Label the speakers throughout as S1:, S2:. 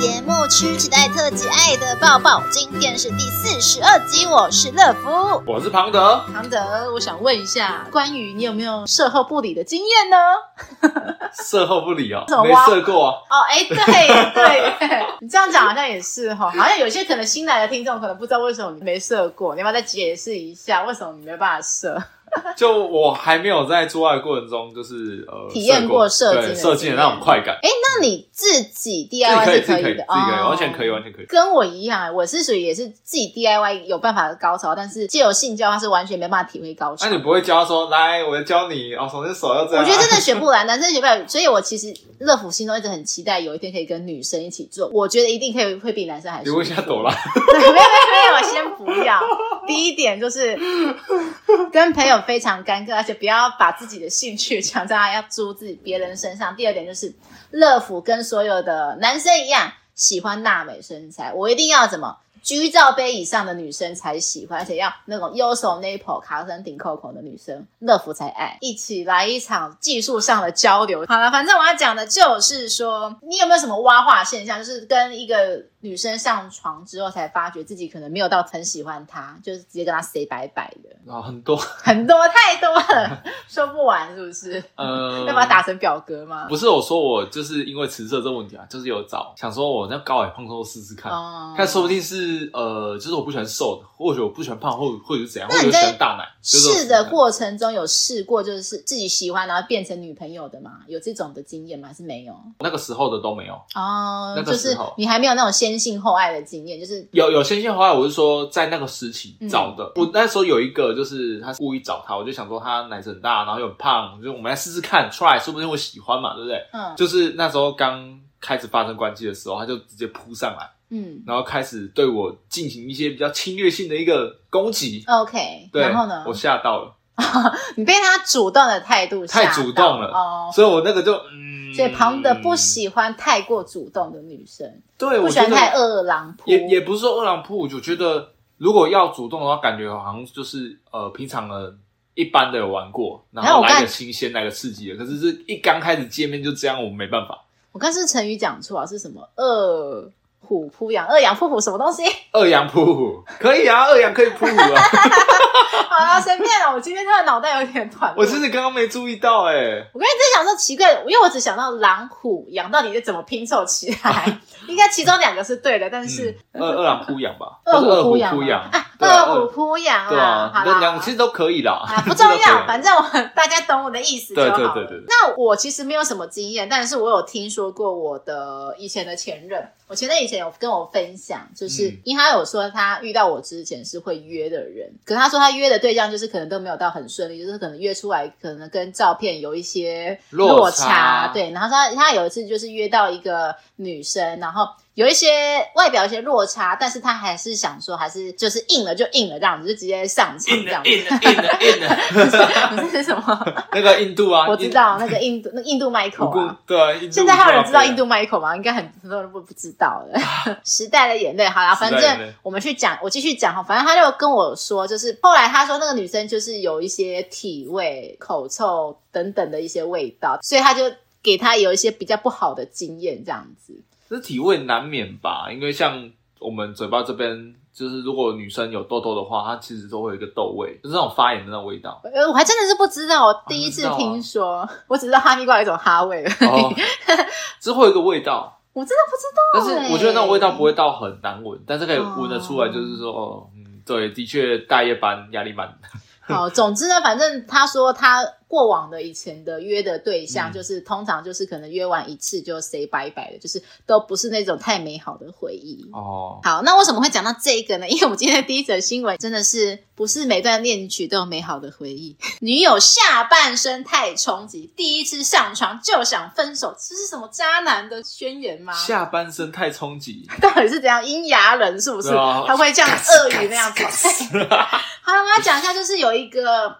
S1: 节目《吃吃代特辑》爱的抱抱，今天是第四十二集。我是乐福，
S2: 我是庞德。
S3: 庞德，我想问一下，关于你有没有射后不理的经验呢？
S2: 射后不理哦，没射过啊。
S3: 哦，哎，对对，你这样讲好像也是哈，好像有些可能新来的听众可能不知道为什么你没射过，你要不要再解释一下为什么你没办法射？
S2: 就我还没有在做爱的过程中，就是呃
S3: 体验过射精
S2: 射精的那种快感。
S3: 哎，那你自己 DIY 是可以的，
S2: 完全可以，完全可以。
S3: 跟我一样，我是属于也是自己 DIY 有办法的高潮，但是借由性交，他是完全没办法体会高潮。
S2: 那你不会教说，来，我要教你哦，首先手要这样。
S3: 我觉得真的学不来，男生学不来，所以我其实乐福心中一直很期待有一天可以跟女生一起做。我觉得一定可以会比男生还。
S2: 你问一下朵拉。
S3: 没有没有没有，我先不要。第一点就是 跟朋友非常尴尬。而且不要把自己的兴趣强加要租自己别人身上。第二点就是，乐福跟所有的男生一样，喜欢娜美身材。我一定要怎么？G 罩杯以上的女生才喜欢，而且要那种右手 nipple 卡身顶扣扣的女生，乐福才爱。一起来一场技术上的交流。好了，反正我要讲的就是说，你有没有什么挖化现象？就是跟一个女生上床之后，才发觉自己可能没有到很喜欢她，就是直接跟她 say 拜拜的。
S2: 啊，很多
S3: 很多太多了，说不完是不是？呃，要把它打成表格吗？
S2: 不是，我说我就是因为辞色这个问题啊，就是有找想说我那高矮胖瘦试试看，哦、看说不定是。呃，就是我不喜欢瘦的，或者我不喜欢胖，或者或者是怎样，或者喜欢大奶。
S3: 试的过程中有试过，就是自己喜欢，然后变成女朋友的吗？有这种的经验吗？还是没有？
S2: 那个时候的都没有
S3: 哦，那个时候就是你还没有那种先性后爱的经验，就是
S2: 有有先性后爱。我是说在那个时期找的，嗯、我那时候有一个，就是他故意找他，我就想说他奶子很大，然后又很胖，就我们来试试看，try，说不定会喜欢嘛，对不对？嗯，就是那时候刚开始发生关系的时候，他就直接扑上来。嗯，然后开始对我进行一些比较侵略性的一个攻击。
S3: OK，
S2: 对，
S3: 然后呢？
S2: 我吓到了，
S3: 你被他主动的态度吓到了，
S2: 太主动了哦，所以我那个就嗯，
S3: 所以庞德不喜欢太过主动的女生，
S2: 对，
S3: 不喜欢太二郎扑，
S2: 也也不是说二郎扑，我就觉得如果要主动的话，感觉好像就是呃，平常的一般的有玩过，然后来个新鲜，来个刺激的，可是是一刚开始见面就这样，我没办法。
S3: 我刚是成语讲错啊，是什么二？虎扑羊，二羊扑虎什么东西？
S2: 二羊扑虎可以啊，二羊可以扑虎啊。
S3: 好了，随便了。我今天他的脑袋有点短。
S2: 我真的刚刚没注意到哎、欸。
S3: 我刚才在想说奇怪，因为我只想到狼虎羊到底是怎么拼凑起来？应该其中两个是对的，但是、
S2: 嗯、二二狼扑羊吧？
S3: 二虎扑羊，二虎扑羊啊。对啊，
S2: 两其实都可以啦。
S3: 啊，不重要，反正我大家懂我的意思就好。
S2: 对对对对。
S3: 那我其实没有什么经验，但是我有听说过我的以前的前任。我前任以前有跟我分享，就是因为他有说他遇到我之前是会约的人，可是他说他约的对象就是可能都没有到很顺利，就是可能约出来可能跟照片有一些落差，落差对。然后他他有一次就是约到一个女生，然后。有一些外表一些落差，但是他还是想说，还是就是硬了就硬了这样子，就直接上场这样子。
S2: 硬了硬了硬。
S3: 这是什么？
S2: 那个印度啊，
S3: 我知道那个印度，那印度 Michael
S2: 啊。对啊，
S3: 现在还有人知道印度 Michael 吗？应该很多人不不知道的。时代的眼泪，好啦，反正我们去讲，我继续讲哈。反正他就跟我说，就是后来他说那个女生就是有一些体味、口臭等等的一些味道，所以他就给他有一些比较不好的经验这样子。
S2: 这体味难免吧，因为像我们嘴巴这边，就是如果女生有痘痘的话，它其实都会有一个痘味，就是那种发炎的那种味道。
S3: 呃，我还真的是不知道，我第一次听说，我只知道哈密瓜有一种哈味而已。哦，
S2: 之后有一个味道，
S3: 我真的不知道。
S2: 但是我觉得那种味道不会到很难闻，但是可以闻得出来，就是说，哦，嗯，对，的确大夜班压力蛮大。
S3: 好，总之呢，反正他说他过往的以前的约的对象，就是、嗯、通常就是可能约完一次就 say 拜拜的，就是都不是那种太美好的回忆。哦，好，那为什么会讲到这个呢？因为我们今天的第一则新闻真的是不是每段恋曲都有美好的回忆？女友下半身太冲击，第一次上床就想分手，这是什么渣男的宣言吗？
S2: 下半身太冲击，
S3: 到底是怎样？阴阳人是不是？啊、他会这样 鳄鱼那样子？好，我要讲一下，就是有一个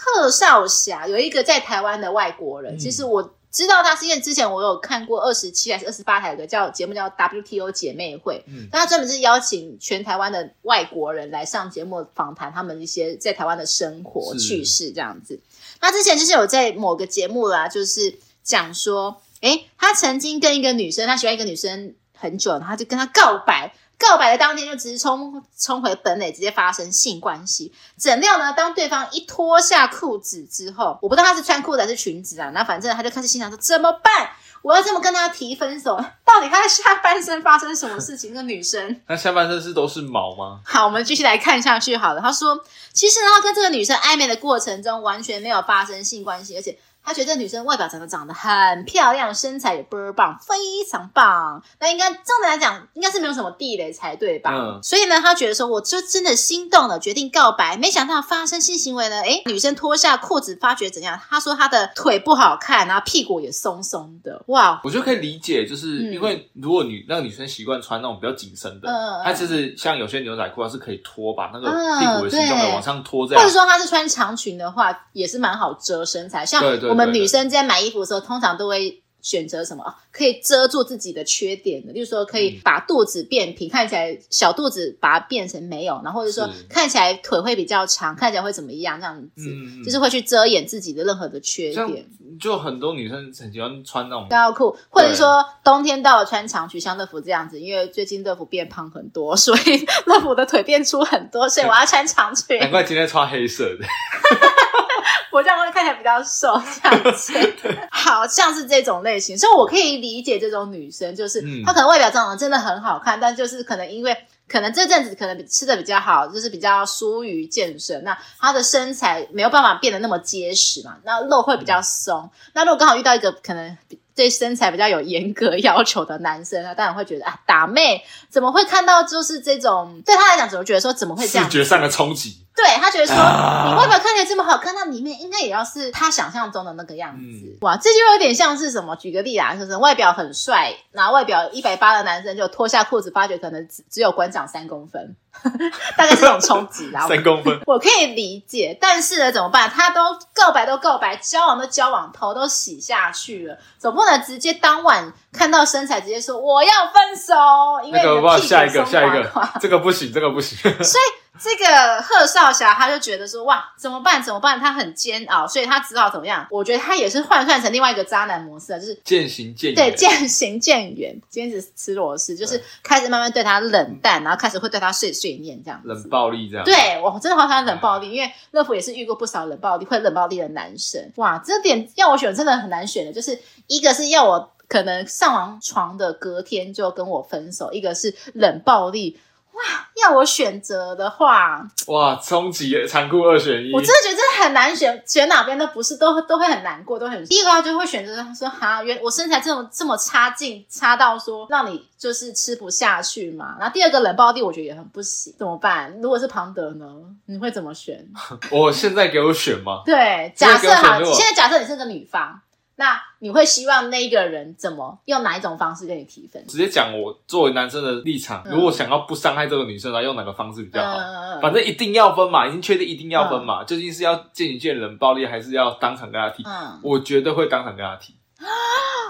S3: 贺少侠，有一个在台湾的外国人。嗯、其实我知道他是因为之前我有看过二十七还是二十八台的叫节目叫 WTO 姐妹会，嗯，那他专门是邀请全台湾的外国人来上节目访谈他们一些在台湾的生活趣事这样子。那之前就是有在某个节目啦，就是讲说，诶，他曾经跟一个女生，他喜欢一个女生。很久，他就跟他告白。告白的当天就直接冲冲回本垒，直接发生性关系。怎料呢？当对方一脱下裤子之后，我不知道他是穿裤子还是裙子啊。那反正他就开始心想说：怎么办？我要这么跟他提分手？到底他的下半身发生什么事情？那个女生，
S2: 那下半身是都是毛吗？
S3: 好，我们继续来看下去。好了，他说，其实呢，他跟这个女生暧昧的过程中，完全没有发生性关系，而且。他觉得这女生外表长得长得很漂亮，身材也倍儿棒，非常棒。那应该这样来讲，应该是没有什么地雷才对吧？嗯。所以呢，他觉得说，我就真的心动了，决定告白。没想到发生性行为呢，诶，女生脱下裤子，发觉怎样？他说他的腿不好看，然后屁股也松松的。哇，
S2: 我就可以理解，就是因为如果女那个女生习惯穿那种比较紧身的，嗯，她就是像有些牛仔裤，它是可以脱，把那个屁股的形状给往上拖这样。
S3: 或者说她是穿长裙的话，也是蛮好遮身材。像我们女生在买衣服的时候，通常都会选择什么？可以遮住自己的缺点的，就是说可以把肚子变平，嗯、看起来小肚子把它变成没有，然后或者说看起来腿会比较长，看起来会怎么样？这样子，嗯、就是会去遮掩自己的任何的缺点。
S2: 就很多女生很喜欢穿那种
S3: 高裤，或者说冬天到了穿长裙，像乐福这样子。因为最近乐福变胖很多，所以乐福的腿变粗很多，所以我要穿长裙。
S2: 难怪今天穿黑色的。
S3: 我这样会看起来比较瘦，这样子，好像是这种类型，所以我可以理解这种女生，就是她可能外表长得真的很好看，但就是可能因为可能这阵子可能吃的比较好，就是比较疏于健身，那她的身材没有办法变得那么结实嘛，那肉会比较松。那如果刚好遇到一个可能对身材比较有严格要求的男生，他当然会觉得啊，打妹怎么会看到就是这种，对他来讲，怎么觉得说怎么会这样？
S2: 视觉上的冲击。
S3: 对，他觉得说，你外表看起来这么好看，那里面应该也要是他想象中的那个样子。嗯、哇，这就有点像是什么？举个例啊，就是外表很帅，然后外表一百八的男生就脱下裤子，发觉可能只只有馆长三公分，大概是这种冲击啦。
S2: 三公分，
S3: 我可以理解，但是呢，怎么办？他都告白都告白，交往都交往，头都洗下去了，总不能直接当晚看到身材直接说我要分手，因为屁股
S2: 下一个下一个，这个不行，这个不行。
S3: 所以。这个贺少侠他就觉得说，哇，怎么办？怎么办？他很煎熬，所以他只好怎么样？我觉得他也是换算成另外一个渣男模式，就是
S2: 渐行渐远。
S3: 对，渐行渐远，坚持吃螺丝，就是开始慢慢对他冷淡，然后开始会对他碎碎念这样子。
S2: 冷暴力这样。
S3: 对，我真的好喜欢冷暴力，因为乐福也是遇过不少冷暴力会冷暴力的男生。哇，这点要我选真的很难选的，就是一个是要我可能上完床的隔天就跟我分手，一个是冷暴力。哇，要我选择的话，
S2: 哇，终极残酷二选一，
S3: 我真的觉得这很难选，选哪边都不是，都都会很难过，都很。第一个话就会选择说，哈，原我身材这么这么差劲，差到说让你就是吃不下去嘛。然后第二个冷暴力，我觉得也很不行，怎么办？如果是庞德呢，你会怎么选？
S2: 我现在给我选吗？
S3: 对，假设哈，现在假设你是个女方。那你会希望那一个人怎么用哪一种方式跟你提分？
S2: 直接讲我作为男生的立场，嗯、如果想要不伤害这个女生，来用哪个方式比较好？嗯、反正一定要分嘛，已经确定一定要分嘛，嗯、究竟是要见一见冷暴力，还是要当场跟他提？嗯、我绝对会当场跟他提。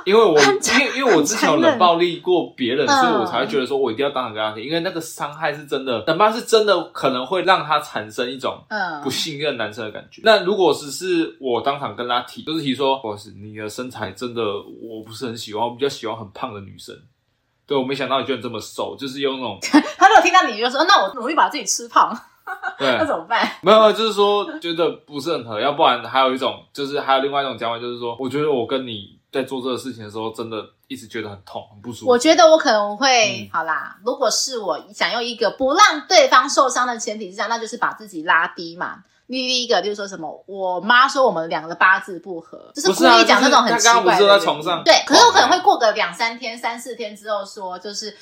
S2: 因为我因为因为我之前有冷暴力过别人，所以我才会觉得说我一定要当场跟他提，因为那个伤害是真的，哪怕是真的可能会让他产生一种不信任男生的感觉。那如果只是我当场跟他提，就是提说，我是，你的身材真的我不是很喜欢，我比较喜欢很胖的女生。对，我没想到你居然这么瘦，就是用那种
S3: 他如果听到你就说，那我努力把自己吃胖，对，那怎么办？
S2: 没有没有，就是说觉得不是很合，要不然还有一种就是还有另外一种讲法，就是说我觉得我跟你。在做这个事情的时候，真的一直觉得很痛、很不舒服。
S3: 我觉得我可能会、嗯、好啦。如果是我想用一个不让对方受伤的前提之下，那就是把自己拉低嘛。第一个就是说什么，我妈说我们两个的八字不合，就是故意讲那种很奇怪的。刚刚不是在床上？对，可是我可能会过个两三天、三四天之后说，就是。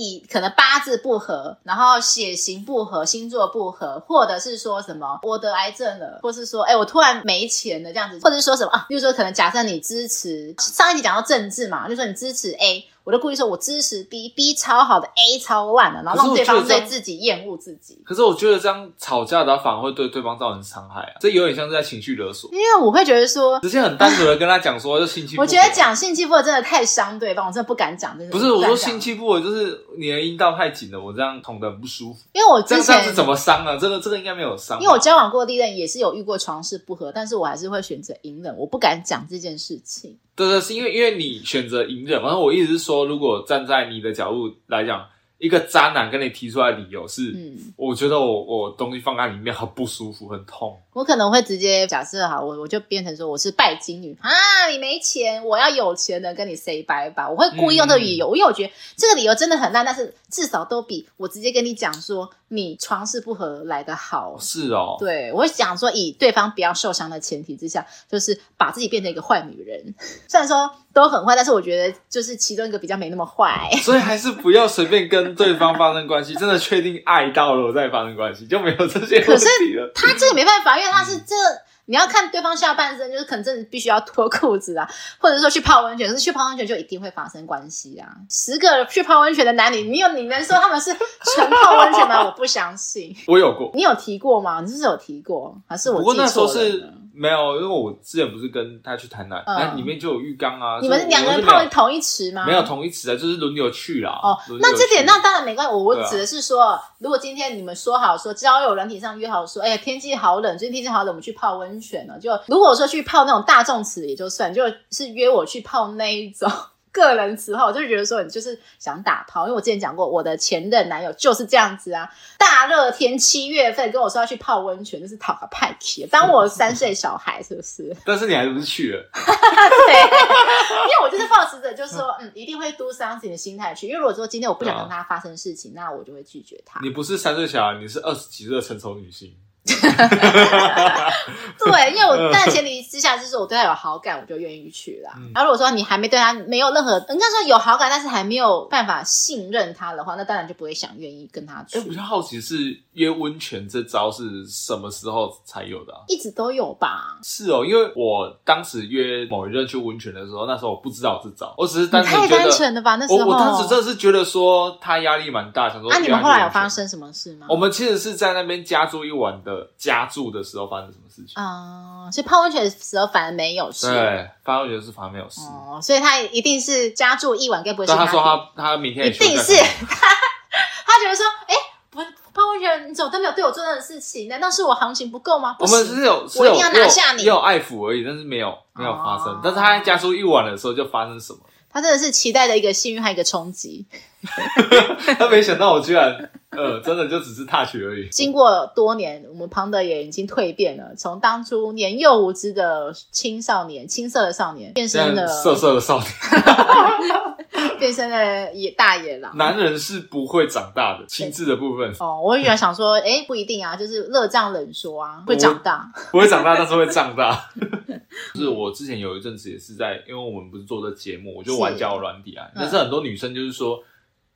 S3: 以可能八字不合，然后血型不合，星座不合，或者是说什么我得癌症了，或是说哎我突然没钱了这样子，或者是说什么啊，比如说可能假设你支持上一集讲到政治嘛，就说你支持 A。我就故意说，我支持 B，B 超好的，A 超烂的，然后让对方对自己厌恶自己。
S2: 可是我觉得这样吵架的话，反而会对对方造成伤害啊！这有点像是在情绪勒索。
S3: 因为我会觉得说，
S2: 直接很单纯的跟他讲说，就性 气。
S3: 我觉得讲性气不合真的太伤对方，我真的不敢讲。真的
S2: 不是我说性气不合，就是你的阴道太紧了，我这样捅的不舒服。
S3: 因为我之前
S2: 这样子怎么伤啊？这个这个应该没有伤。
S3: 因为我交往过的历任也是有遇过床事不合，但是我还是会选择隐忍，我不敢讲这件事情。
S2: 对对，是因为因为你选择隐忍，然后我意思是说，如果站在你的角度来讲。一个渣男跟你提出来的理由是，嗯，我觉得我我东西放在里面很不舒服，很痛。
S3: 我可能会直接假设哈，我我就变成说我是拜金女啊，你没钱，我要有钱的跟你 say bye bye。我会故意用这个理由，嗯、因为我觉得这个理由真的很烂，但是至少都比我直接跟你讲说你床事不合来的好。
S2: 是哦，
S3: 对，我会讲说以对方不要受伤的前提之下，就是把自己变成一个坏女人。虽然说。都很坏，但是我觉得就是其中一个比较没那么坏，
S2: 所以还是不要随便跟对方发生关系。真的确定爱到了，我再发生关系就没有这些问题了。可是
S3: 他这个没办法，因为他是这。你要看对方下半身，就是可能真的必须要脱裤子啊，或者说去泡温泉，可是去泡温泉就一定会发生关系啊。十个去泡温泉的男女，你有你能说他们是纯泡温泉吗？我不相信。
S2: 我有过，
S3: 你有提过吗？你是不是有提过，还是我？
S2: 不过那时候是没有，因为我之前不是跟他去台南，那、嗯、里面就有浴缸啊。
S3: 你们两个人泡同一池吗？
S2: 没有同一池啊，就是轮流去啦。
S3: 哦，那这点那当然没关系。我我指的是说，啊、如果今天你们说好说交友软体上约好说，哎呀天气好冷，最近天气好冷，我们去泡温泉了，就如。如果说去泡那种大众池也就算，就是约我去泡那一种个人池的话，我就觉得说你就是想打炮，因为我之前讲过，我的前任男友就是这样子啊，大热天七月份跟我说要去泡温泉，就是讨个派气，当我三岁小孩是不是？
S2: 但是你还是不是去了？
S3: 对，因为我就是抱持着就是说，嗯，一定会 do something 的心态去，因为如果说今天我不想跟他发生事情，那我就会拒绝他。
S2: 你不是三岁小孩，你是二十几岁的成熟女性。对，
S3: 因为我但前提之下就是我对他有好感，我就愿意去啦。嗯、然后如果说你还没对他没有任何，应该说有好感，但是还没有办法信任他的话，那当然就不会想愿意跟他去。
S2: 哎，比较好奇是约温泉这招是什么时候才有的、啊？
S3: 一直都有吧？
S2: 是哦，因为我当时约某一任去温泉的时候，那时候我不知道这招，我只是单纯
S3: 太单纯了吧？那时候
S2: 我我当时真的是觉得说他压力蛮大，想说。那、啊、
S3: 你们后来有发生什么事吗？
S2: 我们其实是在那边加住一晚的加住。的时候发生什么事情
S3: 啊、嗯？所以泡温泉的时候反而没有事。
S2: 对，泡温泉是反而没有事。
S3: 哦，所以他一定是加住一晚，该不会是他？
S2: 他说他他明天
S3: 一定是他，他觉得说，哎、欸，不泡温泉，你怎么都没有对我做任何事情？难道是我行情不够吗？
S2: 我们是有，是有，
S3: 我一定要拿下你，
S2: 也有爱抚而已，但是没有没有发生。哦、但是他在加住一晚的时候就发生什么？
S3: 他真的是期待的一个幸运还有一个冲击。
S2: 他没想到我居然。呃，真的就只是 touch 而已。
S3: 经过多年，我们庞德也已经蜕变了，从当初年幼无知的青少年、青涩的少年，变身了
S2: 色色的少年，
S3: 变身了野大野狼。
S2: 男人是不会长大的，心智的部分。
S3: 哦，我原来想说，哎，不一定啊，就是热胀冷缩啊，会长大，
S2: 不会长大，但是会胀大。就是我之前有一阵子也是在，因为我们不是做这节目，我就玩交友软体啊，但是很多女生就是说，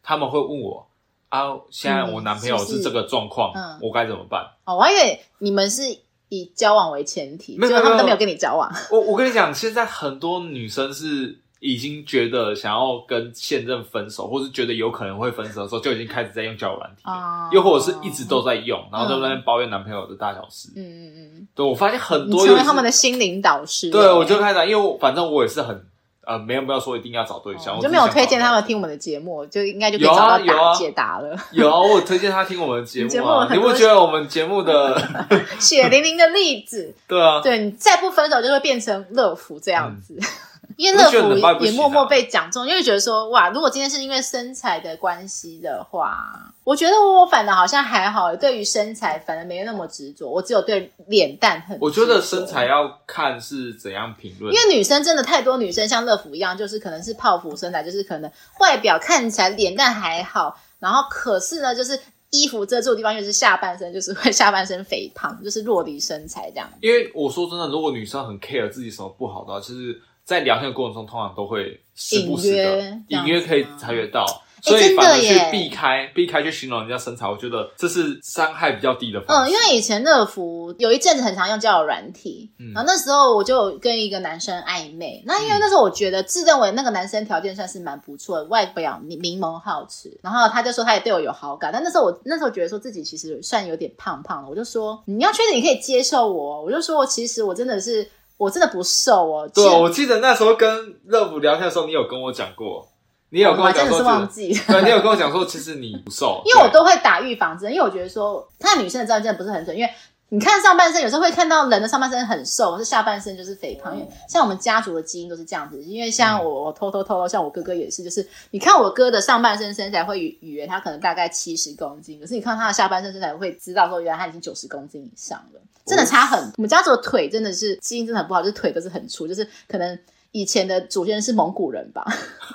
S2: 他们会问我。啊！现在我男朋友是这个状况，嗯嗯、我该怎么办？
S3: 哦，我还以为你们是以交往为前提，没有他们都没有跟你交往。
S2: 我我跟你讲，现在很多女生是已经觉得想要跟现任分手，或是觉得有可能会分手的时候，就已经开始在用交友软体，哦、又或者是一直都在用，然后在那边抱怨男朋友的大小事。嗯嗯嗯。对，我发现很多
S3: 成为他们的心灵导师。
S2: 对，我就开始，因为反正我也是很。呃，没有没有说一定要找对象，
S3: 哦、我就没有推荐他们听我们的节目，就应该就可以找到答解答了。
S2: 有啊，我推荐他听我们的节目啊，目你不觉得我们节目的
S3: 血淋淋的例子？
S2: 对啊，
S3: 对你再不分手就会变成乐福这样子。嗯因为乐福也默默被讲中，因为觉得说哇，如果今天是因为身材的关系的话，我觉得我反而好像还好，对于身材反而没有那么执着，我只有对脸蛋很。
S2: 我觉得身材要看是怎样评论，
S3: 因为女生真的太多，女生像乐福一样，就是可能是泡芙身材，就是可能外表看起来脸蛋还好，然后可是呢，就是衣服遮住的地方就是下半身，就是会下半身肥胖，就是弱梨身材这样。
S2: 因为我说真的，如果女生很 care 自己什么不好的话，其实。在聊天的过程中，通常都会时不时的隐约可以察觉到，所以反而去避开避开去形容人家身材，我觉得这是伤害比较低的方式。
S3: 嗯，因为以前乐福有一阵子很常用交友软体，嗯、然后那时候我就跟一个男生暧昧。那因为那时候我觉得自认为那个男生条件算是蛮不错的，外表明眸皓齿，然后他就说他也对我有好感。但那时候我那时候觉得说自己其实算有点胖胖的，我就说你要确定你可以接受我，我就说我其实我真的是。我真的不瘦哦。
S2: 对，我记得那时候跟乐福聊天的时候，你有跟我讲过，你有跟我
S3: 讲说。
S2: 对，你有跟我讲说，其实你不瘦，
S3: 因为我都会打预防针，因为我觉得说，看女生的照片真的不是很准，因为你看上半身，有时候会看到人的上半身很瘦，可是下半身就是肥胖。因为像我们家族的基因都是这样子，因为像我，我偷偷透露，像我哥哥也是，就是你看我哥的上半身身材会以为他可能大概七十公斤，可是你看他的下半身身材会知道说，原来他已经九十公斤以上了，真的差很。我们家族的腿真的是基因真的很不好，就是腿都是很粗，就是可能。以前的祖先是蒙古人吧？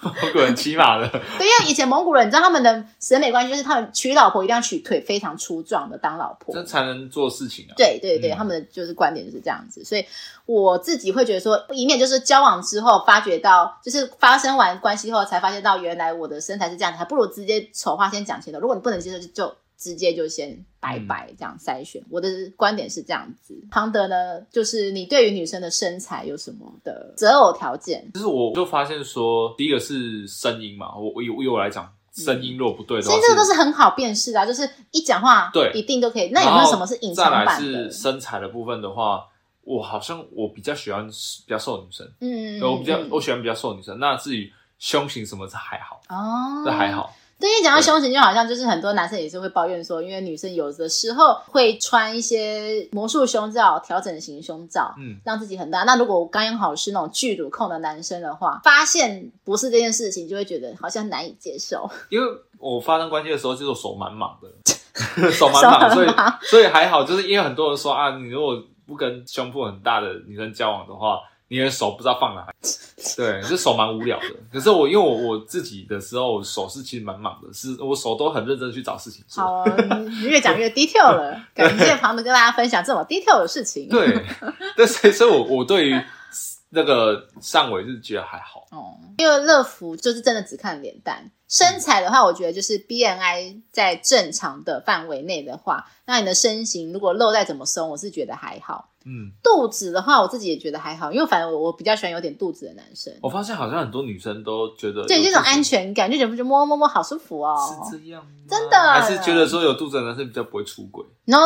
S2: 蒙古人骑马的。
S3: 对，因为以前蒙古人，你知道他们的审美观就是他们娶老婆一定要娶腿非常粗壮的当老婆，
S2: 这才能做事情啊。
S3: 对对对，嗯、他们的就是观点就是这样子，所以我自己会觉得说，以免就是交往之后发觉到，就是发生完关系后才发现到，原来我的身材是这样子，还不如直接丑话先讲前头。如果你不能接受，就就。直接就先拜拜，这样筛选。嗯、我的观点是这样子。庞德呢，就是你对于女生的身材有什么的择偶条件？
S2: 就是我就发现说，第一个是声音嘛，我我以我来讲，声音如果不对的话，
S3: 其实这个都是很好辨识的、啊，就是一讲话，对，一定都可以。那有没有什么是隐藏版的？
S2: 再来是身材的部分的话，我好像我比较喜欢比较瘦的女生，嗯，我比较我喜欢比较瘦的女生。那至于胸型什么，这还好哦，这还好。
S3: 对，一讲到胸型，就好像就是很多男生也是会抱怨说，因为女生有的时候会穿一些魔术胸罩、调整型胸罩，嗯，让自己很大。那如果刚好是那种巨乳控的男生的话，发现不是这件事情，就会觉得好像难以接受。
S2: 因为我发生关系的时候，就是我手蛮忙的，手蛮忙，所以所以还好，就是因为很多人说啊，你如果不跟胸部很大的女生交往的话。你的手不知道放哪里，对，这手蛮无聊的。可是我因为我我自己的时候，手是其实蛮忙的，是我手都很认真去找事情做。
S3: 好，你越讲越 detail 了，感谢庞德跟大家分享这么 detail 的事情。
S2: 对，对，所以所以我我对于那个上围是觉得还好。哦，
S3: 因为乐福就是真的只看脸蛋。身材的话，我觉得就是 BNI 在正常的范围内的话，那你的身形如果肉再怎么松，我是觉得还好。嗯，肚子的话，我自己也觉得还好，因为反正我我比较喜欢有点肚子的男生。
S2: 我发现好像很多女生都觉得
S3: 对这种安全感，就觉得就摸摸摸好舒服哦。
S2: 是这样，
S3: 真的
S2: 还是觉得说有肚子的男生比较不会出轨
S3: ？No，,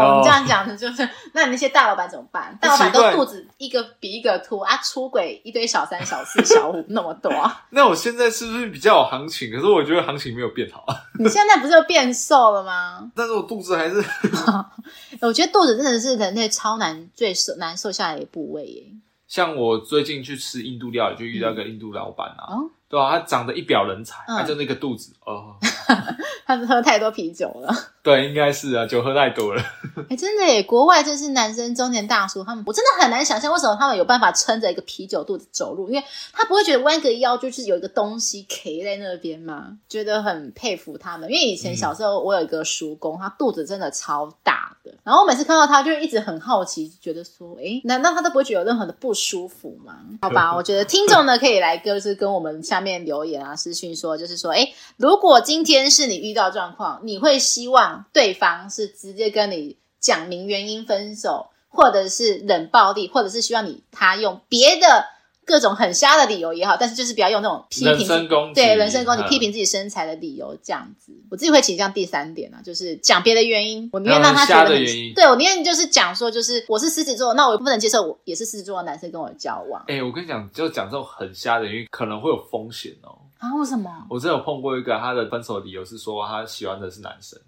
S3: no 你这样讲的就是，那你那些大老板怎么办？大老板都肚子一个比一个凸啊，出轨一堆小三、小四、小五那么多。
S2: 那我现在是不是比较有行情？可是我觉得行情没有变好。
S3: 你现在不是又变瘦了吗？
S2: 但是我肚子还是，
S3: 我觉得肚子真的是人类超难最瘦难瘦下来的部位耶。
S2: 像我最近去吃印度料理，就遇到一个印度老板啊。嗯哦对啊，他长得一表人才，他、嗯、就那个肚子哦。
S3: 他是喝太多啤酒了。
S2: 对，应该是啊，酒喝太多了。
S3: 哎、欸，真的耶，国外真是男生中年大叔，他们我真的很难想象为什么他们有办法撑着一个啤酒肚子走路，因为他不会觉得弯个腰就是有一个东西卡在那边吗？觉得很佩服他们，因为以前小时候我有一个叔公，他肚子真的超大的，然后我每次看到他就一直很好奇，觉得说，哎、欸，难道他都不会觉得有任何的不舒服吗？好吧，我觉得听众呢可以来就是跟我们下。面留言啊，私讯说就是说，哎、欸，如果今天是你遇到状况，你会希望对方是直接跟你讲明原因分手，或者是冷暴力，或者是希望你他用别的各种很瞎的理由也好，但是就是不要用那种批
S2: 评
S3: 对人身攻击、批评自己身材的理由这样子。我自己会倾向第三点啊，就是讲别的原因，我宁愿让他觉得很，很对我宁愿就是讲说，就是我是狮子座，那我不能接受我也是狮子座的男生跟我交往。
S2: 哎、欸，我跟你讲，就讲这种很瞎的原因，可能会有风险哦。
S3: 啊？为什么？
S2: 我真的有碰过一个，他的分手理由是说他喜欢的是男生。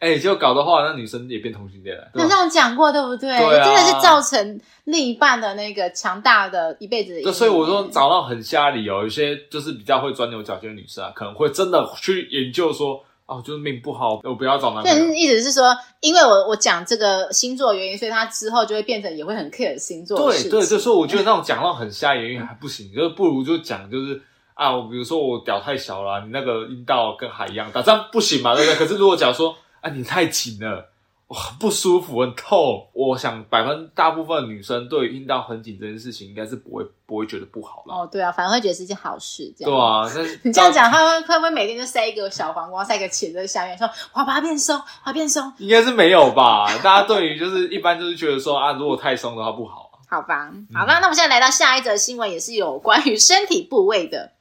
S2: 哎、欸，结果搞的话，那女生也变同性恋了。
S3: 那这样讲过，对不对？对啊、真的是造成另一半的那个强大的一辈子
S2: 所以我说找到很瞎理由，有些就是比较会钻牛角尖的女生啊，可能会真的去研究说，哦，就是命不好，我不要找男朋友。
S3: 对，意思是说，因为我我讲这个星座原因，所以他之后就会变成也会很 care 星座。
S2: 对对就，所以我觉得那种讲到很瞎原因还不行，就是不如就讲就是啊，我比如说我屌太小了，你那个阴道跟海一样大，这样不行嘛，对不对？可是如果假如说。啊，你太紧了，哇，不舒服，很痛。我想百分大部分女生对于阴道很紧这件事情，应该是不会不会觉得不好了。
S3: 哦，对啊，反而会觉得是一件好事。这样
S2: 对啊，那
S3: 你这样讲，他会会不会每天就塞一个小黄瓜，塞一个钱在下面，说我要把它变松，把它变松？
S2: 应该是没有吧？大家对于就是一般就是觉得说啊，如果太松的话不好。
S3: 好吧，好吧，那我们现在来到下一则新闻，也是有关于身体部位的。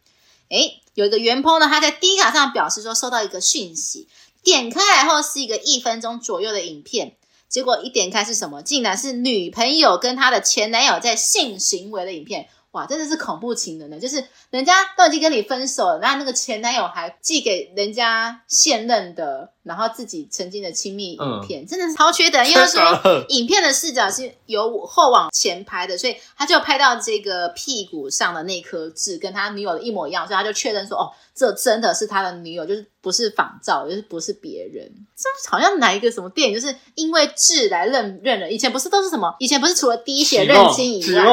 S3: 诶，有一个原 PO 呢，他在 D 卡上表示说收到一个讯息。点开来后是一个一分钟左右的影片，结果一点开是什么？竟然是女朋友跟她的前男友在性行为的影片。哇，真的是恐怖情人呢！就是人家都已经跟你分手了，那那个前男友还寄给人家现任的，然后自己曾经的亲密影片，嗯、真的是超缺德。因为说 影片的视角是由后往前拍的，所以他就拍到这个屁股上的那颗痣跟他女友的一模一样，所以他就确认说，哦，这真的是他的女友，就是不是仿照，就是不是别人。这好像哪一个什么电影，就是因为痣来认认人。以前不是都是什么？以前不是除了滴血认亲以外？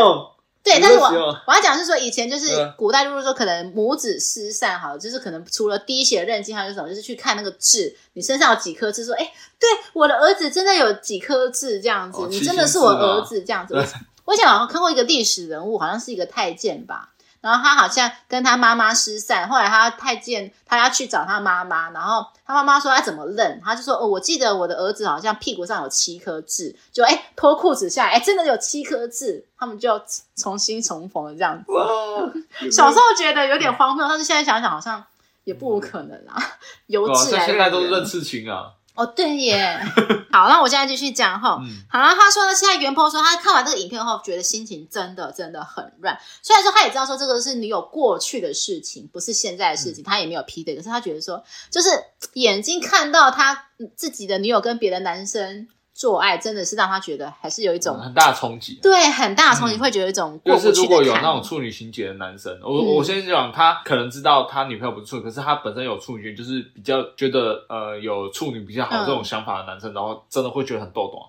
S3: 对，但是我我要讲是说，以前就是古代，就是说可能母子失散，好了，就是可能除了滴血认亲，还有什么，就是去看那个痣，你身上有几颗痣，说，哎，对，我的儿子真的有几颗痣，这样子，哦、你真的是我儿子，这样子。我 我以前好像看过一个历史人物，好像是一个太监吧。然后他好像跟他妈妈失散，后来他太监他要去找他妈妈，然后他妈妈说他怎么认，他就说哦，我记得我的儿子好像屁股上有七颗痣，就哎脱裤子下来，哎真的有七颗痣，他们就重新重逢了这样子。哇 小时候觉得有点荒谬，但是现在想想好像也不无可能啊，由痣来认。
S2: 现在都是认刺青啊。
S3: 哦，对耶，好，那我现在继续讲哈。嗯、好了，他说呢，现在原 po 说他看完这个影片后，觉得心情真的真的很乱。虽然说他也知道说这个是女友过去的事情，不是现在的事情，嗯、他也没有批的，可是他觉得说，就是眼睛看到他自己的女友跟别的男生。做爱真的是让他觉得还是有一种、
S2: 嗯、很大的冲击，
S3: 对，很大的冲击，嗯、会觉得一种过不去的。
S2: 就是如果有那种处女情结的男生，我、嗯、我先讲，他可能知道他女朋友不是处女，可是他本身有处女，就是比较觉得呃有处女比较好这种想法的男生，嗯、然后真的会觉得很逗懂。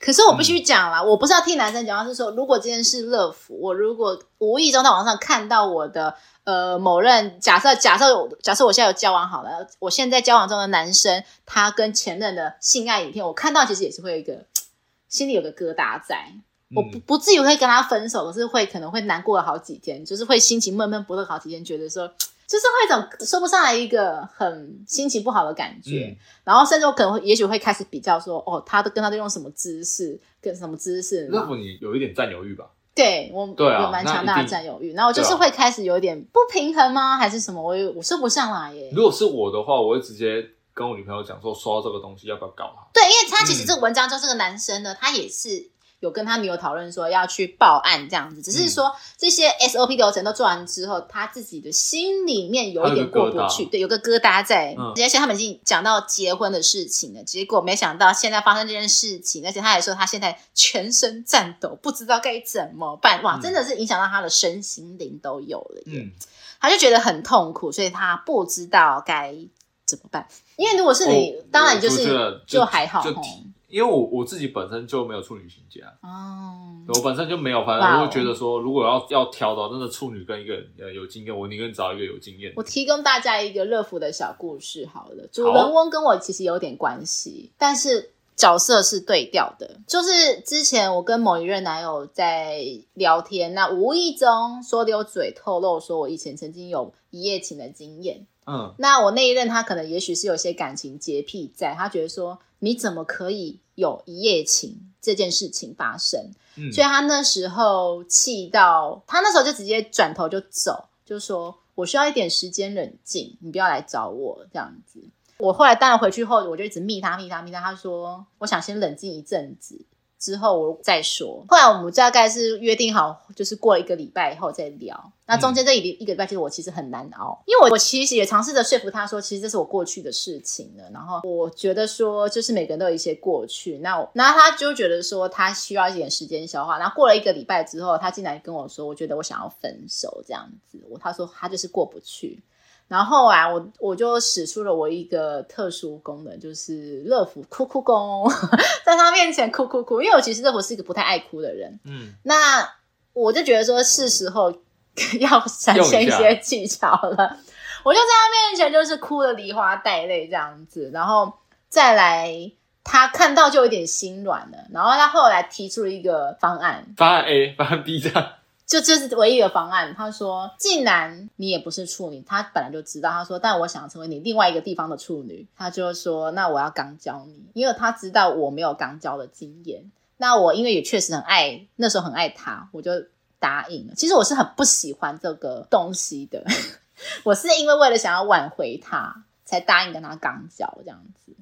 S3: 可是我必须讲啦，嗯、我不是要替男生讲，话是说，如果今天是乐福，我如果无意中在网上看到我的呃某任，假设假设假设我现在有交往好了，我现在交往中的男生，他跟前任的性爱影片，我看到其实也是会有一个 心里有个疙瘩在，嗯、我不不至于会跟他分手，可是会可能会难过了好几天，就是会心情闷闷不乐好几天，觉得说。就是会一种说不上来一个很心情不好的感觉，嗯、然后甚至我可能会也许会开始比较说，哦，他都跟他都用什么姿势，跟什么姿势？
S2: 那不你有一点占有欲吧？
S3: 对我对、啊、有蛮强大的占有欲，然后我就是会开始有点不平衡吗？还是什么？我我说不上来耶。
S2: 如果是我的话，我会直接跟我女朋友讲说，收到这个东西要不要搞他？
S3: 对，因为他其实这个文章中这个男生呢，嗯、他也是。有跟他女友讨论说要去报案这样子，只是说这些 SOP 流程都做完之后，他自己的心里面有一点过不去，对，有个疙瘩在。而且他们已经讲到结婚的事情了，结果没想到现在发生这件事情，而且他还说他现在全身颤抖，不知道该怎么办。哇，真的是影响到他的身心灵都有了。嗯，他就觉得很痛苦，所以他不知道该怎么办。因为如果是你，哦、当然就是就，就还好。
S2: 因为我我自己本身就没有处女情结啊，哦，我本身就没有，反正我会觉得说，如果要要挑到真的处女跟一个呃有经验，我宁愿找一个有经验。
S3: 我提供大家一个乐福的小故事好了，主人翁跟我其实有点关系，但是角色是对调的。就是之前我跟某一任男友在聊天，那无意中说溜嘴透露说我以前曾经有一夜情的经验。嗯，那我那一任他可能也许是有些感情洁癖在，他觉得说。你怎么可以有一夜情这件事情发生？嗯，所以他那时候气到，他那时候就直接转头就走，就说我需要一点时间冷静，你不要来找我这样子。我后来当然回去后，我就一直密他密他密他，他说我想先冷静一阵子。之后我再说。后来我们大概是约定好，就是过了一个礼拜以后再聊。那中间这一一个礼拜，其实我其实很难熬，因为我我其实也尝试着说服他说，其实这是我过去的事情了。然后我觉得说，就是每个人都有一些过去。那我，那他就觉得说，他需要一点时间消化。然后过了一个礼拜之后，他进来跟我说，我觉得我想要分手这样子。我他说他就是过不去。然后啊，我我就使出了我一个特殊功能，就是乐福哭哭功，在他面前哭哭哭。因为我其实乐福是一个不太爱哭的人，嗯，那我就觉得说是时候 要展现一些技巧了。我就在他面前就是哭的梨花带泪这样子，然后再来他看到就有点心软了，然后他后来提出了一个方案，
S2: 方案 A，方案 B 这样。
S3: 就这是唯一的方案。他说：“既然你也不是处女，他本来就知道。他说，但我想成为你另外一个地方的处女。他就说，那我要刚交你，因为他知道我没有刚交的经验。那我因为也确实很爱，那时候很爱他，我就答应了。其实我是很不喜欢这个东西的，我是因为为了想要挽回他，才答应跟他刚交这样子。”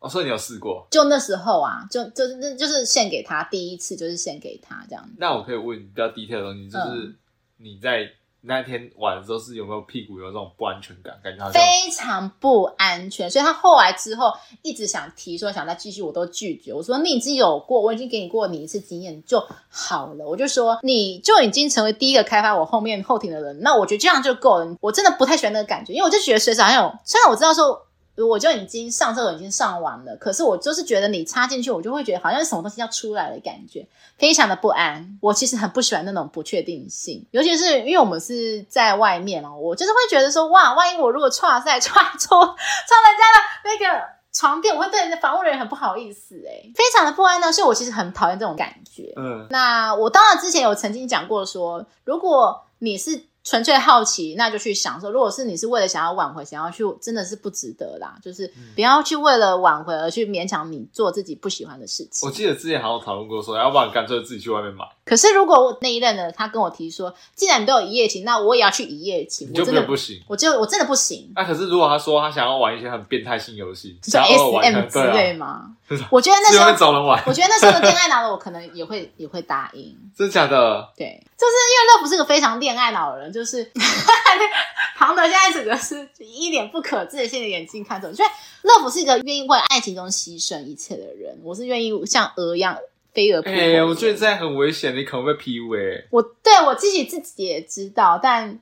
S2: 哦，所以你有试过？
S3: 就那时候啊，就就是那就是献给他第一次，就是献给他这样子。
S2: 那我可以问比较 detail 的东西，就是、嗯、你在。那天玩的时候是有没有屁股有这种不安全感？感觉他
S3: 非常不安全，所以他后来之后一直想提说想再继续，我都拒绝。我说你已经有过，我已经给你过你一次经验就好了。我就说你就已经成为第一个开发我后面后庭的人，那我觉得这样就够了。我真的不太喜欢那个感觉，因为我就觉得随时好像有，虽然我知道说。我就已经上厕所已经上完了，可是我就是觉得你插进去，我就会觉得好像是什么东西要出来的感觉，非常的不安。我其实很不喜欢那种不确定性，尤其是因为我们是在外面哦，我就是会觉得说，哇，万一我如果剉赛剉错剉人家的那个床垫，我会对人家房务人员很不好意思，诶，非常的不安呢。所以我其实很讨厌这种感觉。嗯，那我当然之前有曾经讲过说，如果你是。纯粹好奇，那就去享受。如果是你是为了想要挽回，想要去，真的是不值得啦。就是不要去为了挽回而去勉强你做自己不喜欢的事情。
S2: 我记得之前好像讨论过说，要不然干脆自己去外面买。
S3: 可是如果那一任呢，他跟我提说，既然你都有一夜情，那我也要去一夜情，
S2: 你就真的不行。
S3: 我就我真的不行。
S2: 那、啊、可是如果他说他想要玩一些很变态性游戏，
S3: 像 SM 之类吗？我觉得那时候找人玩，我觉得那时候的恋爱脑的我可能也会也会答应。
S2: 真的假的？
S3: 对，就是因为乐福是个非常恋爱脑的人，就是 庞德现在整个是一脸不可置信的眼睛看着我，所以乐福是一个愿意为爱情中牺牲一切的人。我是愿意像鹅一样飞蛾扑火。哎、
S2: 欸，我觉得这样很危险，你可能会被 PUA。
S3: 我对我自己自己也知道，但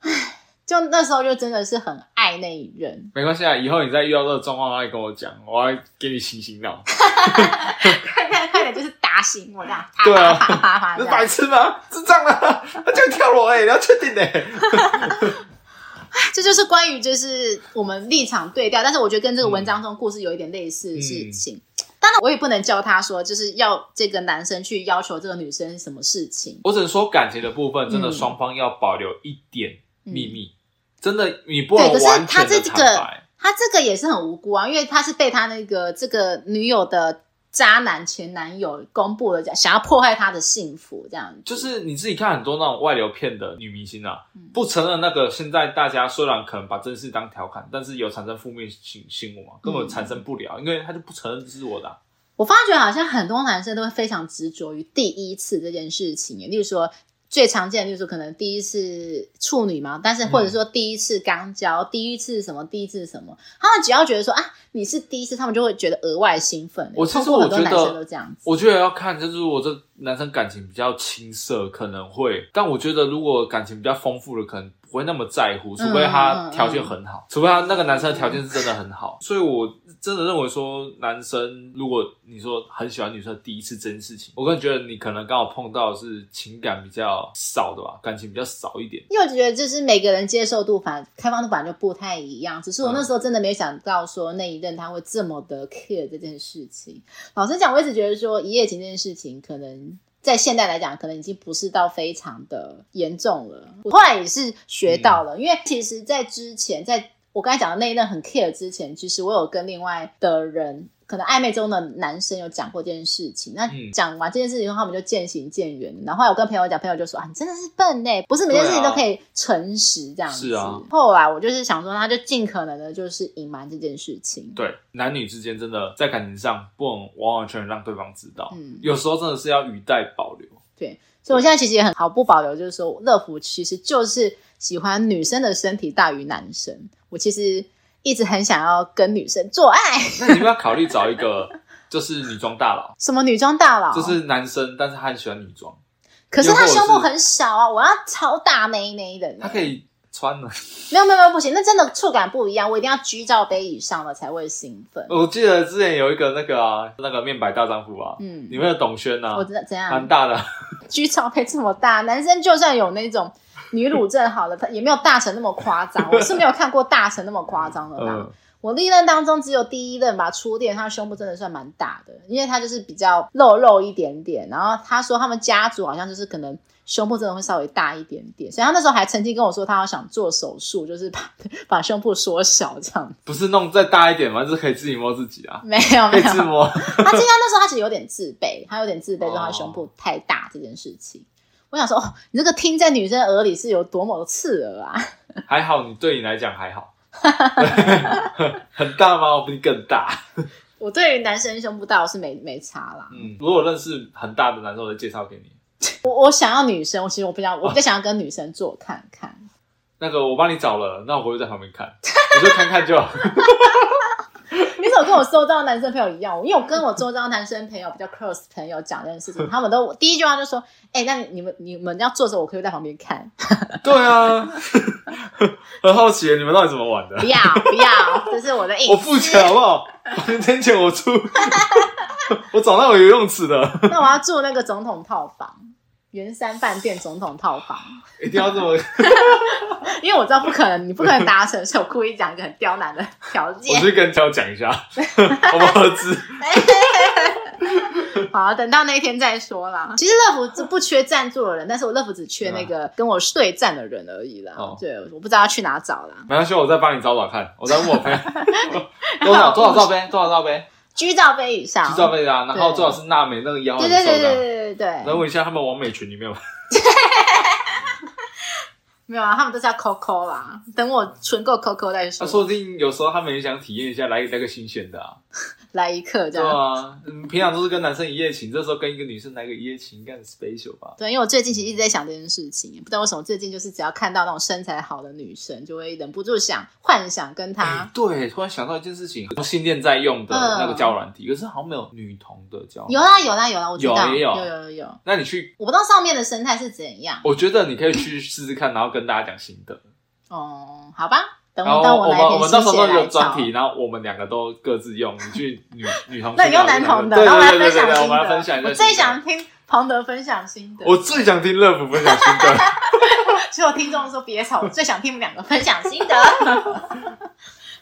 S3: 唉。就那时候就真的是很爱那一任，
S2: 没关系啊，以后你再遇到这个状况，你跟我讲，我要给你醒醒脑，
S3: 快点快点，就是打醒我这样。
S2: 对啊，是白痴吗？智障啊！他这样跳楼哎，你要确定哎。
S3: 这就是关于就是我们立场对调，但是我觉得跟这个文章中故事有一点类似的事情。当然，我也不能教他说就是要这个男生去要求这个女生什么事情。
S2: 我只能说感情的部分，真的双方要保留一点秘密。嗯真的，你不能完全的坦白。
S3: 对，可是他这个，他这个也是很无辜啊，因为他是被他那个这个女友的渣男前男友公布了，想要破坏他的幸福，这样子。
S2: 就是你自己看很多那种外流片的女明星啊，嗯、不承认那个。现在大家虽然可能把这件事当调侃，但是有产生负面新新闻嘛，根本产生不了，嗯、因为他就不承认这是我的、啊。
S3: 我发觉好像很多男生都会非常执着于第一次这件事情，例如说。最常见的就是可能第一次处女嘛，但是或者说第一次刚交，嗯、第一次什么，第一次什么，他们只要觉得说啊，你是第一次，他们就会觉得额外兴奋。
S2: 我其实我觉得，我觉得要看，就是我这男生感情比较青涩，可能会，但我觉得如果感情比较丰富的，可能。不会那么在乎，除非他条件很好，嗯嗯嗯、除非他那个男生的条件是真的很好。嗯、所以我真的认为说，男生如果你说很喜欢女生第一次这件事情，我个人觉得你可能刚好碰到的是情感比较少的吧，感情比较少一点。
S3: 因为我觉得就是每个人接受度反开放度反正就不太一样，只是我那时候真的没想到说那一任他会这么的 care 这件事情。老实讲，我一直觉得说一夜情这件事情可能。在现代来讲，可能已经不是到非常的严重了。我后来也是学到了，嗯、因为其实，在之前，在我刚才讲的那一任很 care 之前，其实我有跟另外的人。可能暧昧中的男生有讲过这件事情，那讲完这件事情后，他们就渐行渐远。然后后来我跟朋友讲，朋友就说：“啊，你真的是笨呢，不是每件事情都可以诚实这样子。”是啊。后来我就是想说，他就尽可能的就是隐瞒这件事情。
S2: 对，男女之间真的在感情上不能完完全全让对方知道，嗯，有时候真的是要语带保留。
S3: 对，所以我现在其实也很毫不保留，就是说乐福其实就是喜欢女生的身体大于男生。我其实。一直很想要跟女生做爱，
S2: 那你要不要考虑找一个就是女装大佬？
S3: 什么女装大佬？
S2: 就是男生，但是他很喜欢女装。
S3: 可是他胸部很小啊，我要超大内内的。
S2: 他可以穿的。
S3: 没有没有没有不行，那真的触感不一样，我一定要 G 罩杯以上的才会兴奋。
S2: 我记得之前有一个那个啊，那个面白大丈夫啊，嗯，里面的董轩啊，
S3: 我知道怎样，
S2: 蛮大的。
S3: G 罩杯这么大，男生就算有那种。女乳症好了，他也没有大成那么夸张。我是没有看过大成那么夸张的。嗯、我历任当中只有第一任吧，初恋，他的胸部真的算蛮大的，因为他就是比较露肉一点点。然后他说他们家族好像就是可能胸部真的会稍微大一点点，所以他那时候还曾经跟我说他要想做手术，就是把 把胸部缩小这样。
S2: 不是弄再大一点吗？就是可以自己摸自己啊？
S3: 没有没有，
S2: 自摸。
S3: 他经常那时候他其实有点自卑，他有点自卑，说他胸部太大这件事情。哦我想说，哦，你这个听在女生耳里是有多么的刺耳啊！
S2: 还好，你对你来讲还好。很大吗？我比你更大。
S3: 我对于男生胸部大，我是没没差啦。
S2: 嗯，如果认识很大的男生，我就介绍给你。
S3: 我我想要女生，我其实我不想，我比较想要跟女生做看看。
S2: 那个我帮你找了，那我回去在旁边看，我就看看就好。
S3: 你怎么跟我周遭男生朋友一样？因为我跟我周遭男生朋友比较 close 朋友讲这件事情，他们都第一句话就说：“哎、欸，那你们你们要做的时候，我可以在旁边看。”
S2: 对啊，很好奇你们到底怎么玩的？
S3: 不要不要，这是我的意思。
S2: 我付钱好不好？房间钱我出。我找到有游泳池的。
S3: 那我要住那个总统套房，圆山饭店总统套房。
S2: 一定要这么？
S3: 因为我知道不可能，你不可能达成，所以我故意讲一个很刁难的条件。
S2: 我去跟挑讲一下，我们合资。
S3: 好、啊，等到那一天再说啦。其实乐福是不缺赞助的人，但是我乐福只缺那个跟我对战的人而已啦。哦，对，我不知道要去哪找啦。
S2: 没关系，我再帮你找找看。我再问我朋友多少多少罩杯，多少罩杯
S3: ？G 罩杯以上。
S2: G 罩杯啊，然后最好是娜美那个腰。
S3: 对对对对对对对。
S2: 来问一下他们王美群里面有。
S3: 没有啊，他们都是要抠抠啦。等我存够抠抠再说。
S2: 说不定有时候他们也想体验一下，来来个新鲜的啊。
S3: 来一刻这样。
S2: 对啊，嗯，平常都是跟男生一夜情，这时候跟一个女生来个一夜情，应该很 special 吧？
S3: 对，因为我最近其实一直在想这件事情，不知道为什么最近就是只要看到那种身材好的女生，就会忍不住想幻想跟她。
S2: 欸、对，突然想到一件事情，同性恋在用的那个交友软体，嗯、可是好像没有女同的交友。
S3: 有啦有啦有啦，我知道
S2: 有也有
S3: 有有有有。
S2: 那你去，
S3: 我不知道上面的生态是怎样。
S2: 我觉得你可以去试试看，然后跟大家讲心得。
S3: 哦，好吧。等
S2: 然后我们我们到时候都有专题，然后我们两个都各自用。你去女女同，
S3: 那你用男同的，
S2: 对对对
S3: 对对对，
S2: 我们来分享心得。
S3: 我最想听庞德分享心得，
S2: 我最想听乐福分享心得。
S3: 所有听众说别吵，我最想听你们两个分享心得。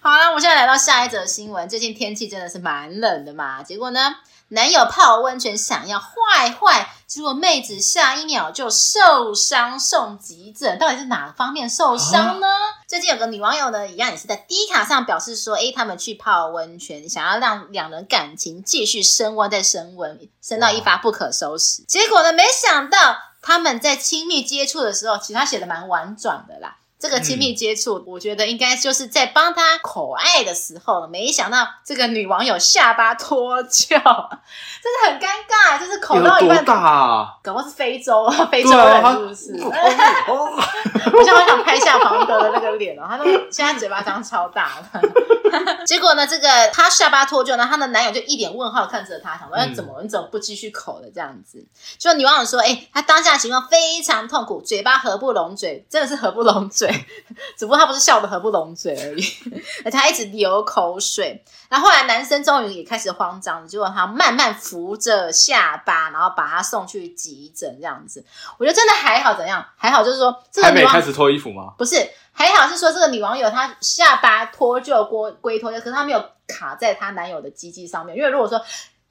S3: 好了，我现在来到下一则新闻。最近天气真的是蛮冷的嘛，结果呢？男友泡温泉想要坏坏，结果妹子下一秒就受伤送急诊，到底是哪方面受伤呢？啊、最近有个女网友呢，一样也是在 D 卡上表示说，诶，他们去泡温泉，想要让两人感情继续升温，再升温，升到一发不可收拾。哇结果呢，没想到他们在亲密接触的时候，其实他写的蛮婉转的啦。这个亲密接触，我觉得应该就是在帮他口爱的时候，没想到这个女网友下巴脱臼，真的很尴尬。就是口到一半，
S2: 多大啊？
S3: 搞不好是非洲啊，非洲人是不是？我现在好想拍下庞德的那个脸哦，他都现在嘴巴张超大了。结果呢，这个他下巴脱臼呢，他的男友就一脸问号看着他，想说：“嗯、怎么你怎么不继续口的这样子？”就女网友说：“哎、欸，他当下情况非常痛苦，嘴巴合不拢嘴，真的是合不拢嘴。” 只不过他不是笑得合不拢嘴而已，而且他一直流口水。然后后来男生终于也开始慌张了，结果他慢慢扶着下巴，然后把他送去急诊这样子。我觉得真的还好，怎样？还好就是说，这个女网友
S2: 还没开始脱衣服吗？
S3: 不是，还好是说这个女网友她下巴脱臼归归脱臼，可是她没有卡在她男友的鸡鸡上面，因为如果说。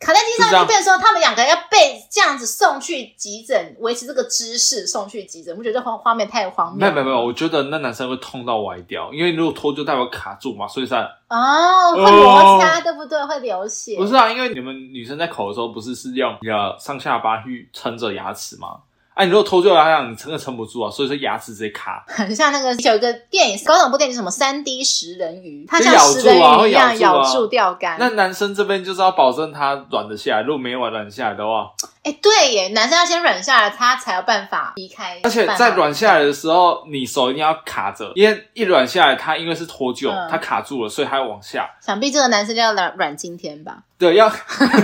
S3: 卡在地上就变成说，他们两个要被这样子送去急诊，维持这个姿势送去急诊，我觉得这画画面太荒谬？
S2: 没有没有没有，我觉得那男生会痛到歪掉，因为如果脱就代表卡住嘛，所以才
S3: 哦会摩擦，对不对？会流血？
S2: 不是啊，因为你们女生在口的时候，不是是用你的上下巴去撑着牙齿吗？哎，你如果脱臼了，这样你撑也撑不住啊，所以说牙齿直接卡。
S3: 很像那个有一个电影，高等部电影什么？三 D 食人鱼，它像食人鱼一样咬住钓竿。
S2: 那男生这边就是要保证它软得下来，如果没有软下来的话，
S3: 哎，对耶，男生要先软下来，他才有办法离开。
S2: 而且在软下来的时候，你手一定要卡着，因为一软下来，他因为是脱臼，他卡住了，所以他要往下。
S3: 想必这个男生就要软软今天吧。
S2: 对，要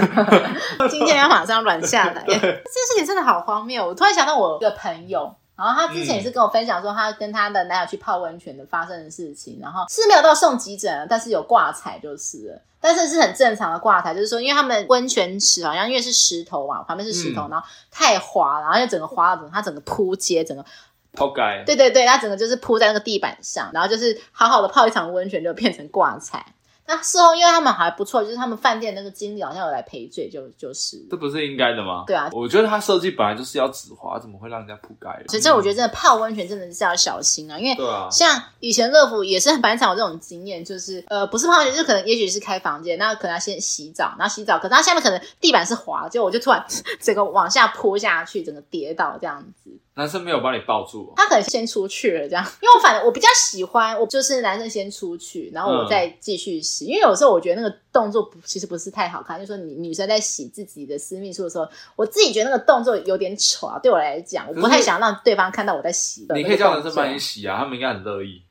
S3: 今天要马上软下来。这件事情真的好荒谬。我突然想到我一个朋友，然后他之前也是跟我分享说，他跟他的男友去泡温泉的发生的事情，然后是没有到送急诊，但是有挂彩就是了，但是是很正常的挂彩，就是说，因为他们温泉池好像因为是石头嘛，旁边是石头，嗯、然后太滑，然后就整个滑了，整个他整个扑街，整个
S2: 扑街。
S3: 对对对，他整个就是铺在那个地板上，然后就是好好的泡一场温泉，就变成挂彩。那事后，因为他们还不错，就是他们饭店那个经理好像有来赔罪，就就是。
S2: 这不是应该的吗？
S3: 对啊，
S2: 我觉得他设计本来就是要止滑，怎么会让人家铺盖？
S3: 所以这我觉得真的泡温泉真的是要小心啊，因为像以前乐福也是很 蛮常有这种经验，就是呃不是泡温泉，就是可能也许是开房间，那可能要先洗澡，然后洗澡，可是他下面可能地板是滑，结果我就突然 整个往下泼下去，整个跌倒这样子。
S2: 男生没有把你抱住，
S3: 他可能先出去了这样，因为我反正我比较喜欢，我就是男生先出去，然后我再继续洗。洗，因为有时候我觉得那个动作不其实不是太好看，就是说你女生在洗自己的私密处的时候，我自己觉得那个动作有点丑啊，对我来讲，我不太想让对方看到我在洗。
S2: 你可以叫男生帮你洗啊，他们应该很乐意。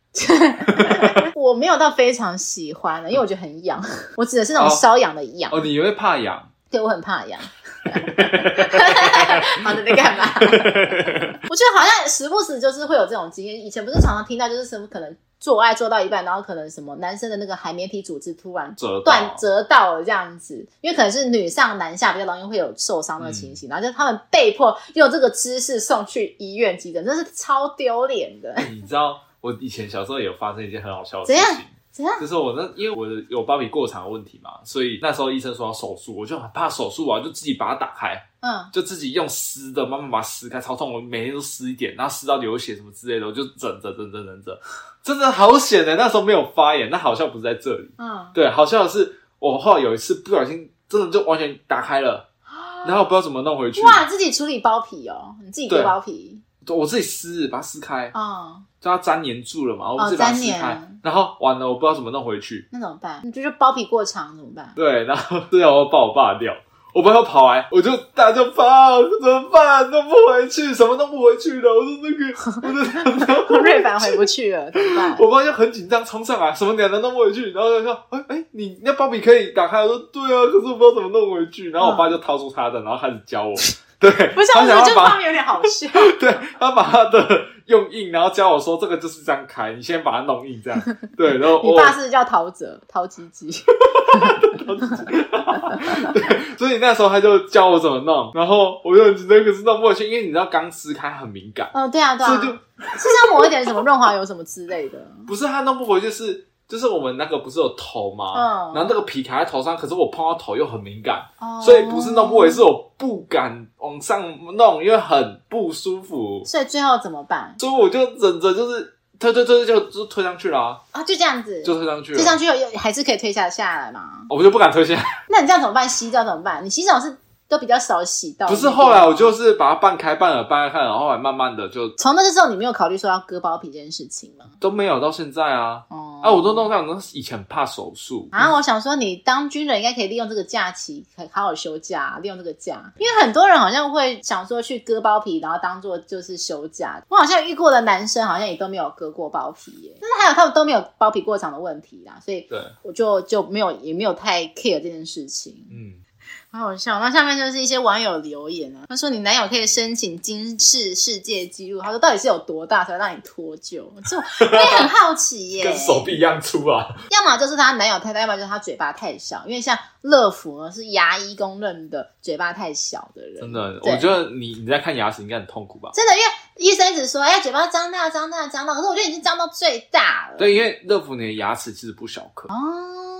S3: 我没有到非常喜欢的，因为我觉得很痒。我指的是那种瘙痒的痒。
S2: 哦，你会怕痒？
S3: 对，我很怕痒。好的，在干嘛？我觉得好像时不时就是会有这种经验。以前不是常常听到，就是什么可能做爱做到一半，然后可能什么男生的那个海绵体组织突然断折到了这样子，因为可能是女上男下比较容易会有受伤的情形，嗯、然后就他们被迫用这个姿势送去医院急诊，真是超丢脸的。
S2: 你知道我以前小时候也有发生一件很好笑的事情。怎样？就是我那，因为我的有包皮过长的问题嘛，所以那时候医生说要手术，我就很怕手术啊，就自己把它打开，嗯，就自己用撕的慢慢把它撕开，超痛，我每天都撕一点，然后撕到流血什么之类的，我就整着整着整着，真的好险的，那时候没有发炎，那好像不是在这里，嗯，对，好笑的是我后来有一次不小心，真的就完全打开了，然后我不知道怎么弄回去，
S3: 哇，自己处理包皮哦，你自己割包皮。
S2: 我自己撕，把它撕开，哦，就它粘黏住了嘛，我自己把它撕开，然后完了，我不知道怎么弄回去，
S3: 那怎么办？你就是包皮过长怎么办？
S2: 对，然后 最后我把我爸掉，我爸要跑来，我就大叫跑，怎么办？弄不回去，什么弄不回去了？我说那个，我
S3: 的 瑞凡回不去了，怎么办？
S2: 我爸就很紧张，冲上来，什么两个弄不回去，然后就说，哎哎，你那包皮可以打开？我说对啊，可是我不知道怎么弄回去，然后我爸就掏出他的，然后开始教我。对，
S3: 不是，我觉得这画面有点好笑。
S2: 对，他把他的用硬，然后教我说这个就是这样开，你先把它弄硬这样。对，然后
S3: 你爸是叫陶喆，陶吉吉。
S2: 对，所以那时候他就教我怎么弄，然后我就很紧张，可是弄不回去，因为你知道刚撕开很敏感。
S3: 哦，对啊，对啊。所以就是要抹一点什么润滑油什么之类的。
S2: 不是，他弄不回去是。就是我们那个不是有头吗？嗯，然后那个皮卡在头上，可是我碰到头又很敏感，哦、所以不是弄不回，是我不敢往上弄，因为很不舒服。
S3: 所以最后怎么办？
S2: 所以我就忍着，就是推推推就就推上去了啊！
S3: 啊，就这样子，
S2: 就推上去了，
S3: 推上去又还是可以推下下来嘛？
S2: 我就不敢推下来。
S3: 那你这样怎么办？洗澡怎么办？你洗澡是？都比较少洗到，
S2: 不是后来我就是把它半开半了，半开然后后来慢慢的就
S3: 从那个时候，你没有考虑说要割包皮这件事情吗？
S2: 都没有到现在啊，哦、嗯，啊，我都弄这样，以前怕手术
S3: 啊。我想说，你当军人应该可以利用这个假期，可以好好休假，利用这个假，因为很多人好像会想说去割包皮，然后当做就是休假。我好像遇过的男生好像也都没有割过包皮耶，但是还有他们都没有包皮过长的问题啦，所以对，我就就没有也没有太 care 这件事情，嗯。好好笑，那下面就是一些网友留言啊。他说：“你男友可以申请金氏世界纪录。”他说：“到底是有多大才会让你脱臼？”这我也很好奇耶。
S2: 跟手臂一样粗啊！
S3: 要么就是他男友太大，要么就是他嘴巴太小。因为像乐福呢，是牙医公认的嘴巴太小的人。
S2: 真的，我觉得你你在看牙齿应该很痛苦吧？
S3: 真的，因为医生一直说：“哎，嘴巴张大，张大，张大。”可是我觉得已经张到最大了。
S2: 对，因为乐福你的牙齿其实不小颗
S3: 哦。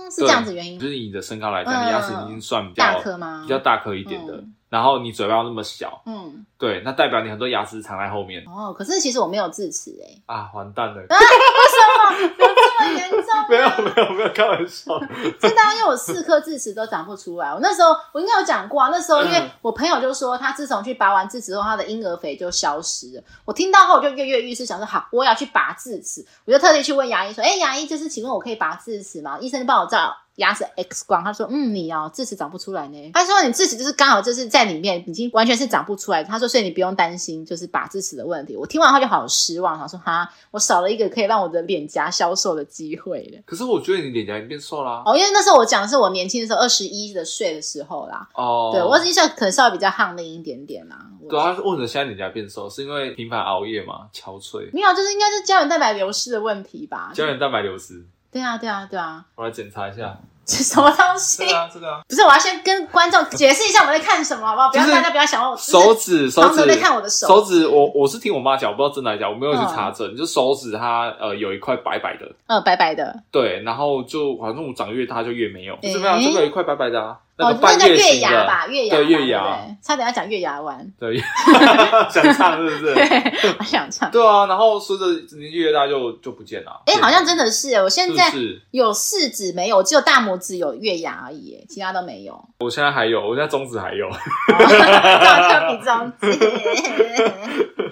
S3: 是这样子原因，
S2: 就是你的身高来讲，你牙齿已经算比较大颗吗？比较大颗一点的，然后你嘴巴那么小，嗯，对，那代表你很多牙齿藏在后面。
S3: 哦，可是其实我没有智齿哎。
S2: 啊，完蛋了！为
S3: 什么
S2: 没有没有没有，开玩笑。
S3: 真的，因为我四颗智齿都长不出来。我那时候我应该有讲过啊，那时候因为我朋友就说他自从去拔完智齿后，他的婴儿肥就消失了。我听到后我就跃跃欲试，想说好，我要去拔智齿。我就特地去问牙医说：“哎，牙医，就是请问我可以拔智齿吗？”医生就帮我照。牙齿 X 光，他说：“嗯，你哦，智齿长不出来呢。”他说：“你智齿就是刚好就是在里面，已经完全是长不出来。”他说：“所以你不用担心，就是拔智齿的问题。”我听完后就好失望，他说：“哈，我少了一个可以让我的脸颊消瘦的机会了。”
S2: 可是我觉得你脸颊已经变瘦啦。
S3: 哦，因为那时候我讲的是我年轻的时候，二十一的岁的时候啦。哦，对我印象可能稍微比较夯的一点点啦。
S2: 对啊，为什么现在脸颊变瘦？是因为频繁熬夜嘛？憔悴？
S3: 没有，就是应该是胶原蛋白流失的问题吧？
S2: 胶原蛋白流失？
S3: 对啊，对啊，对啊。
S2: 我来检查一下。
S3: 是 什么东西？
S2: 这个啊，这个啊，
S3: 不是，我要先跟观众解释一下我们在看什么，好不好？不要大家不要想我
S2: 手指，手指
S3: 在看我的手，
S2: 手指，我我是听我妈讲，我不知道真的假，我没有去查证，就手指它呃有一块白白的，
S3: 嗯，白白的，
S2: 对，然后就反正我长越大就越没有，怎么样？这个有一块白白的啊。
S3: 哦，那个月牙吧，月牙，
S2: 对月牙，
S3: 差点要讲月牙湾，
S2: 对，想唱是不是？
S3: 对，我想唱。对
S2: 啊，然后随着年纪越大就就不见了。
S3: 哎，好像真的是，我现在有四指没有，只有大拇指有月牙而已，其他都没有。
S2: 我现在还有，我现在中指还有，
S3: 大科比中指。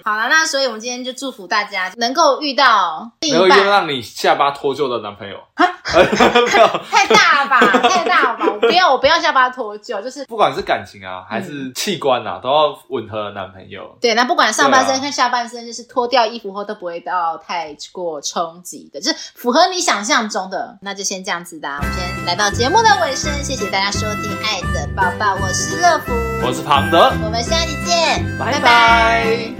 S3: 好了，那所以我们今天就祝福大家能够遇到另一半，
S2: 让你下巴脱臼的男朋友。
S3: 太大了吧，太大了吧！我不要，我不要下巴脱臼，就是
S2: 不管是感情啊，还是器官啊，嗯、都要吻合男朋友。
S3: 对，那不管上半身跟下半身，就是脱掉衣服后都不会到太过冲击的，就是符合你想象中的。那就先这样子的，我们先来到节目的尾声，谢谢大家收听《爱的抱抱》，我是乐福，
S2: 我是庞德，
S3: 我们下期见，
S2: 拜拜。拜拜。